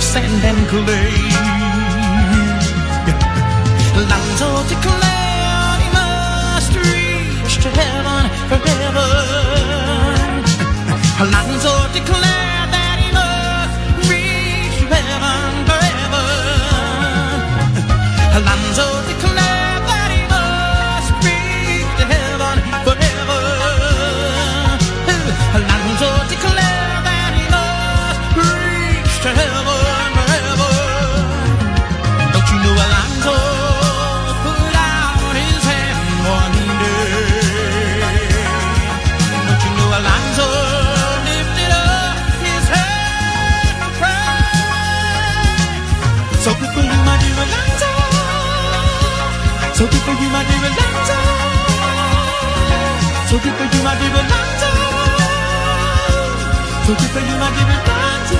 of sand and clay. Lines all he must reach to heaven forever. Lines all declare. So good for you, my dear Renata. So good for you, my dear Renata. So good for you, my dear Renata.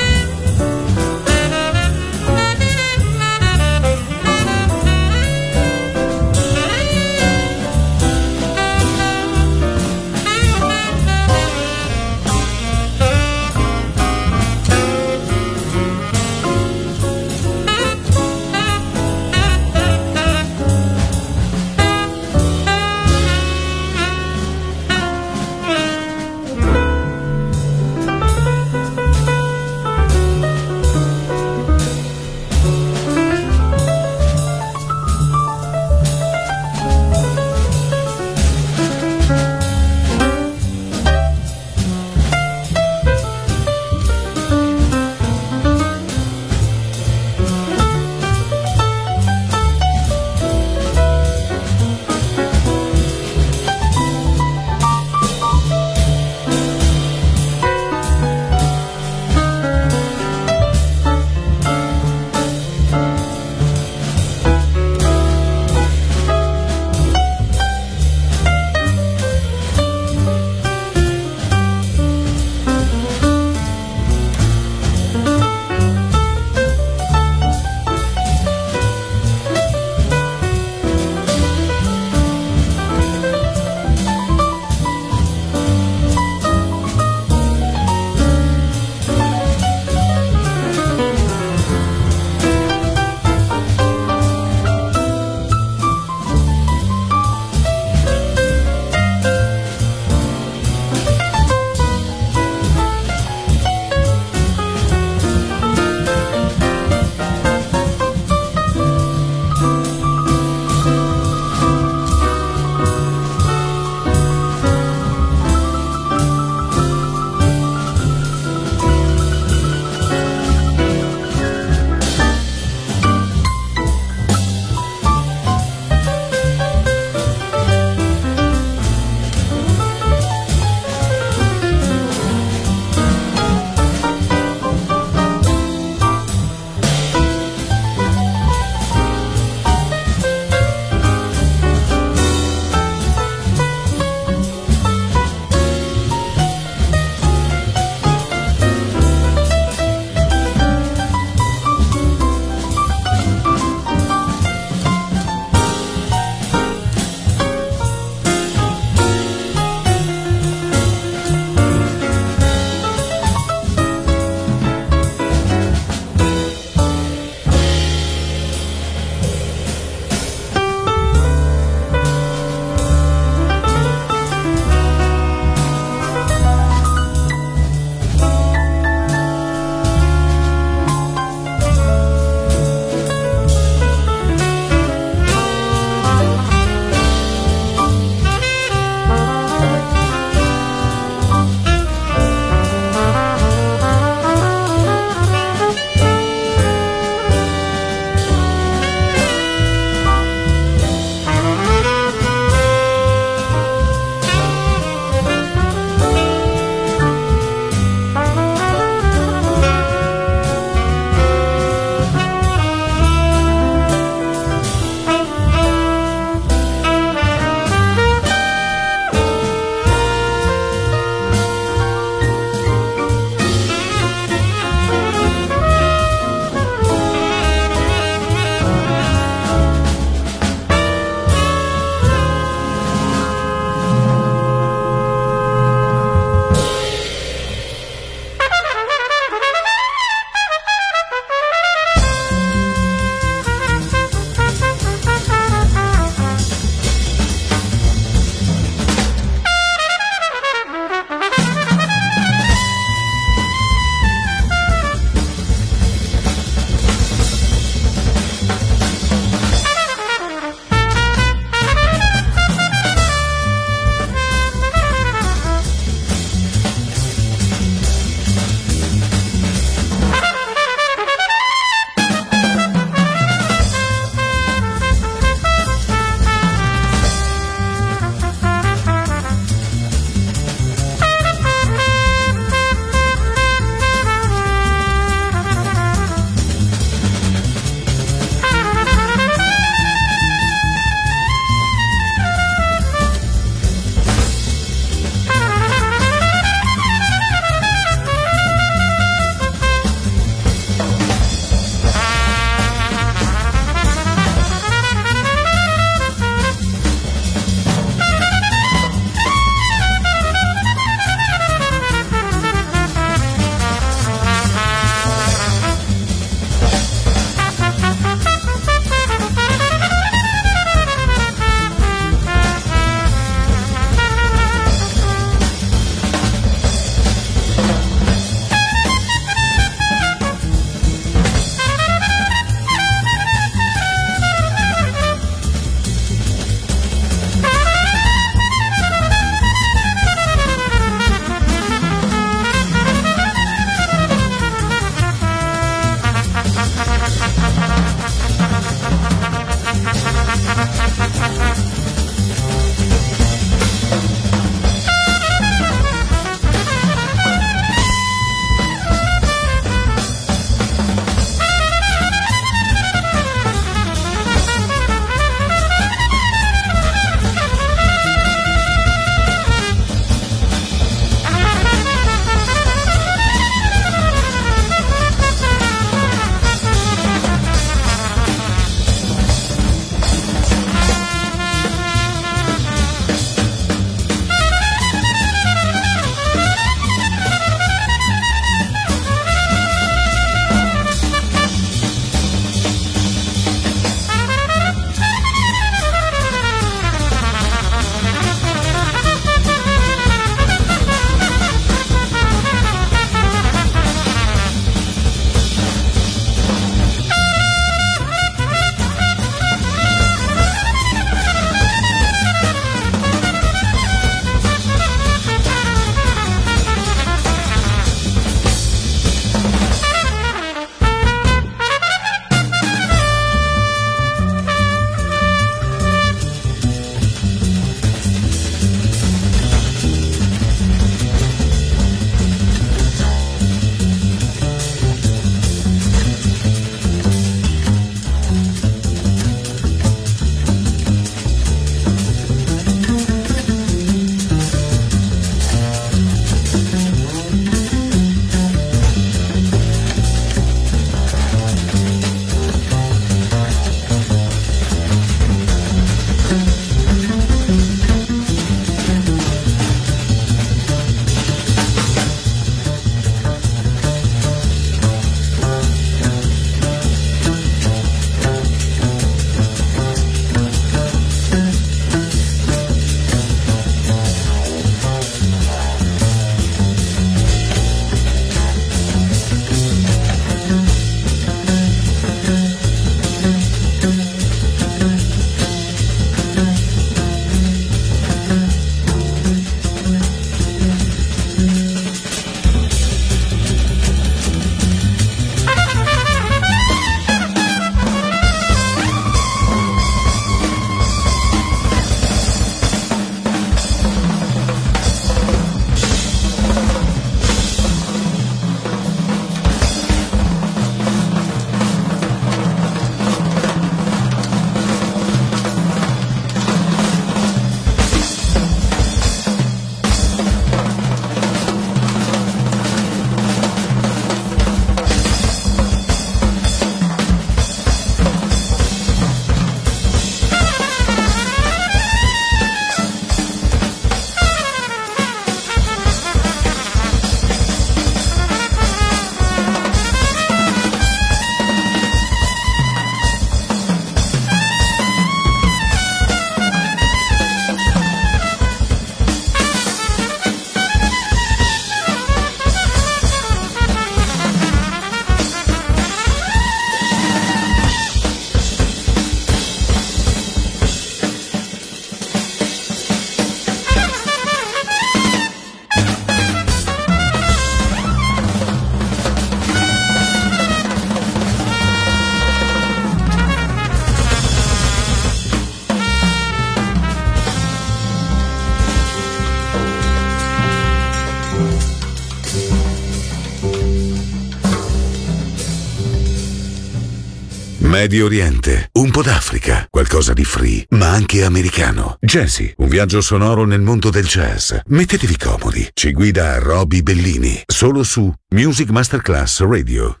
Medio Oriente, un po' d'Africa, qualcosa di free, ma anche americano. Jazzy, un viaggio sonoro nel mondo del jazz. Mettetevi comodi, ci guida Roby Bellini, solo su Music Masterclass Radio.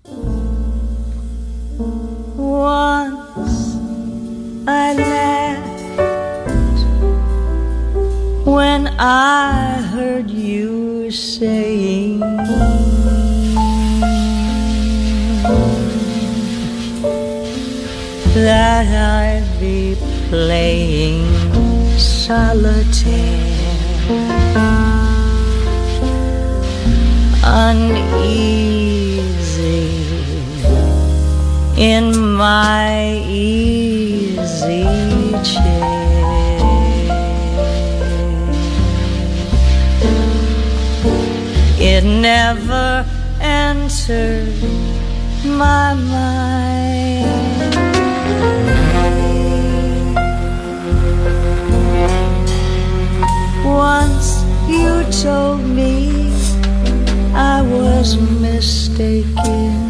Once I laughed when I heard you saying that I'd be playing solitaire. Uneasy in my easy chair. It never entered my mind. Once you told me I was mistaken.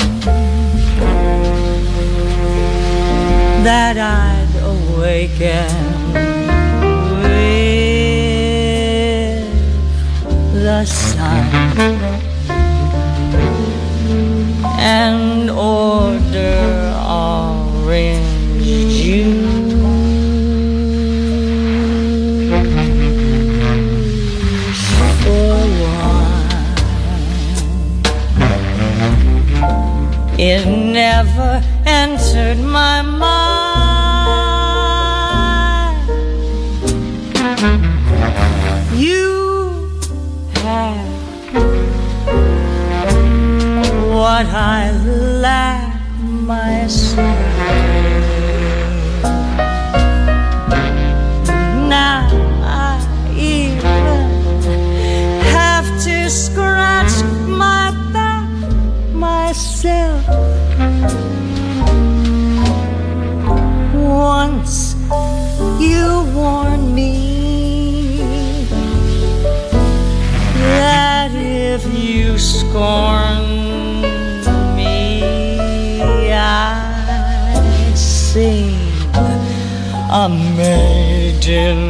that I'd awaken with the sun myself. Now I even have to scratch my back myself. Once you warned me that if you scorned maiden's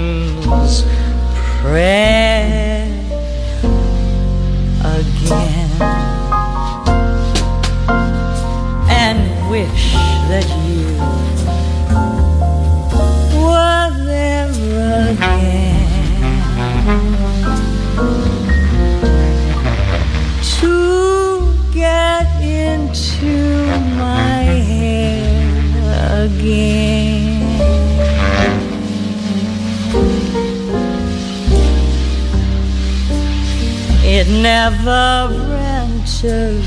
It never entered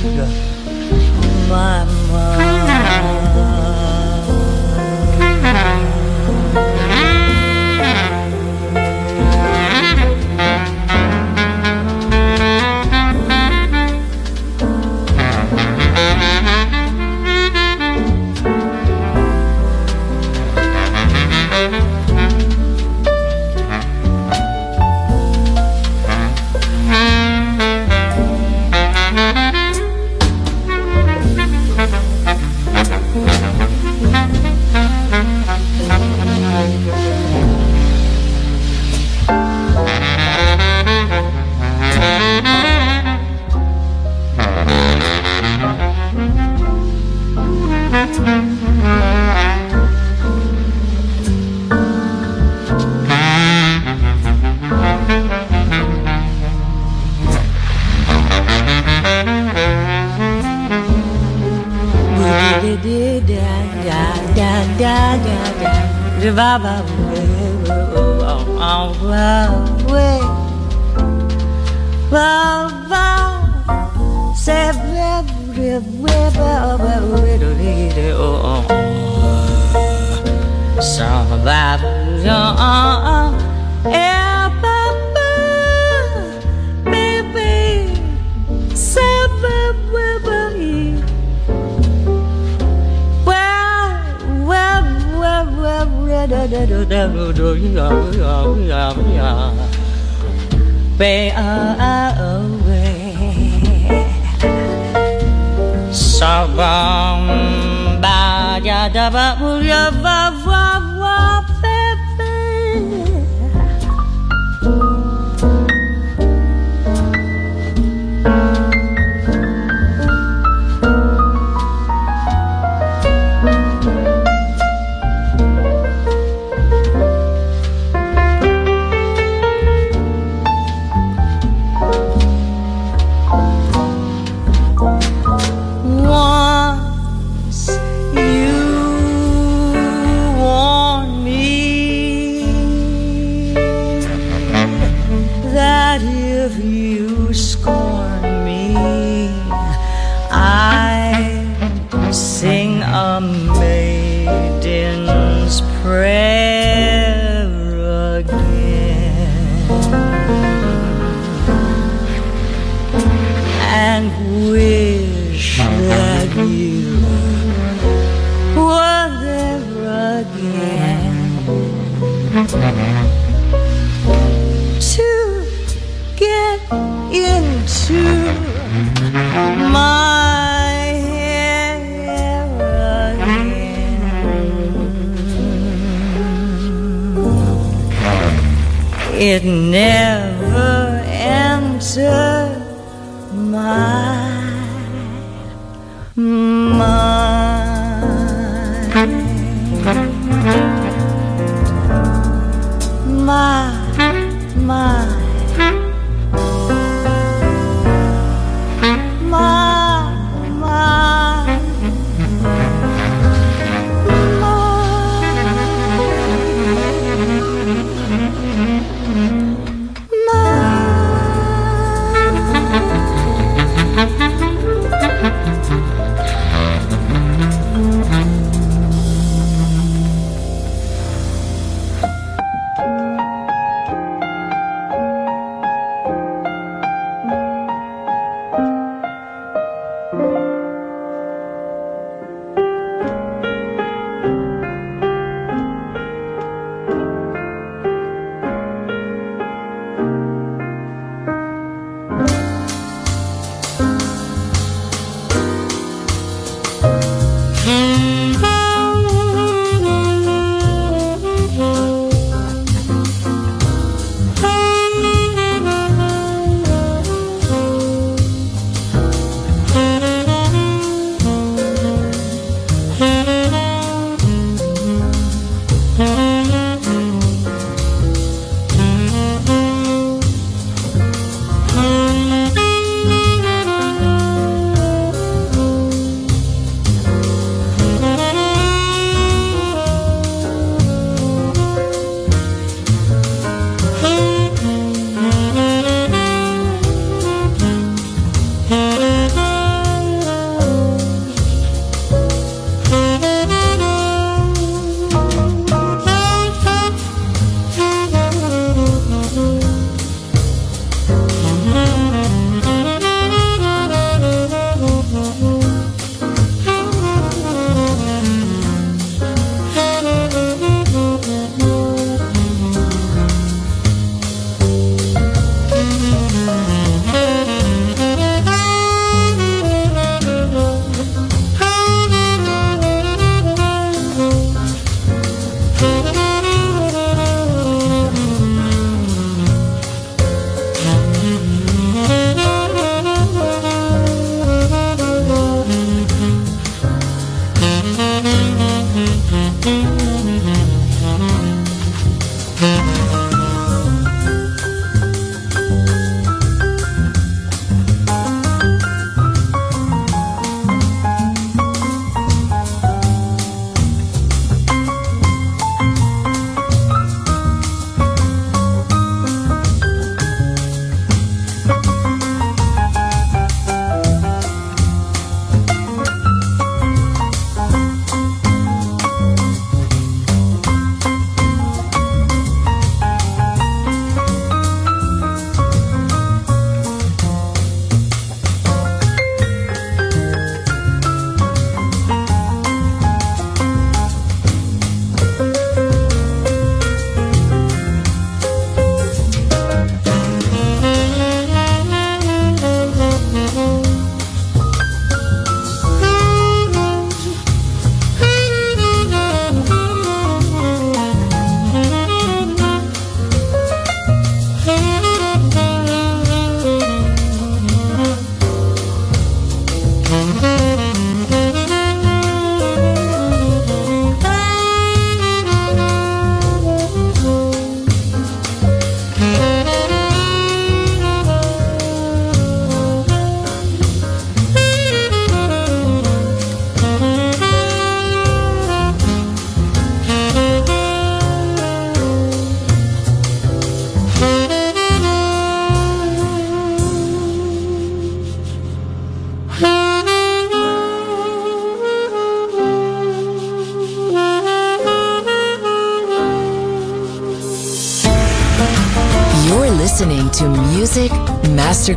my Way Sabang baja da ba bu ya va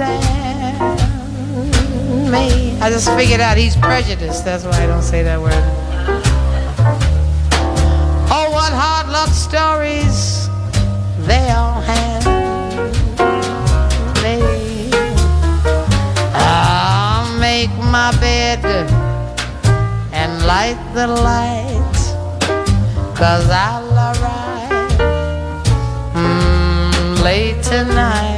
understand me. I just figured out he's prejudiced. That's why I don't say that word. Oh, what hard luck stories they all have. They, I'll make my bed and light the light. Cause I'll arrive mm, late tonight.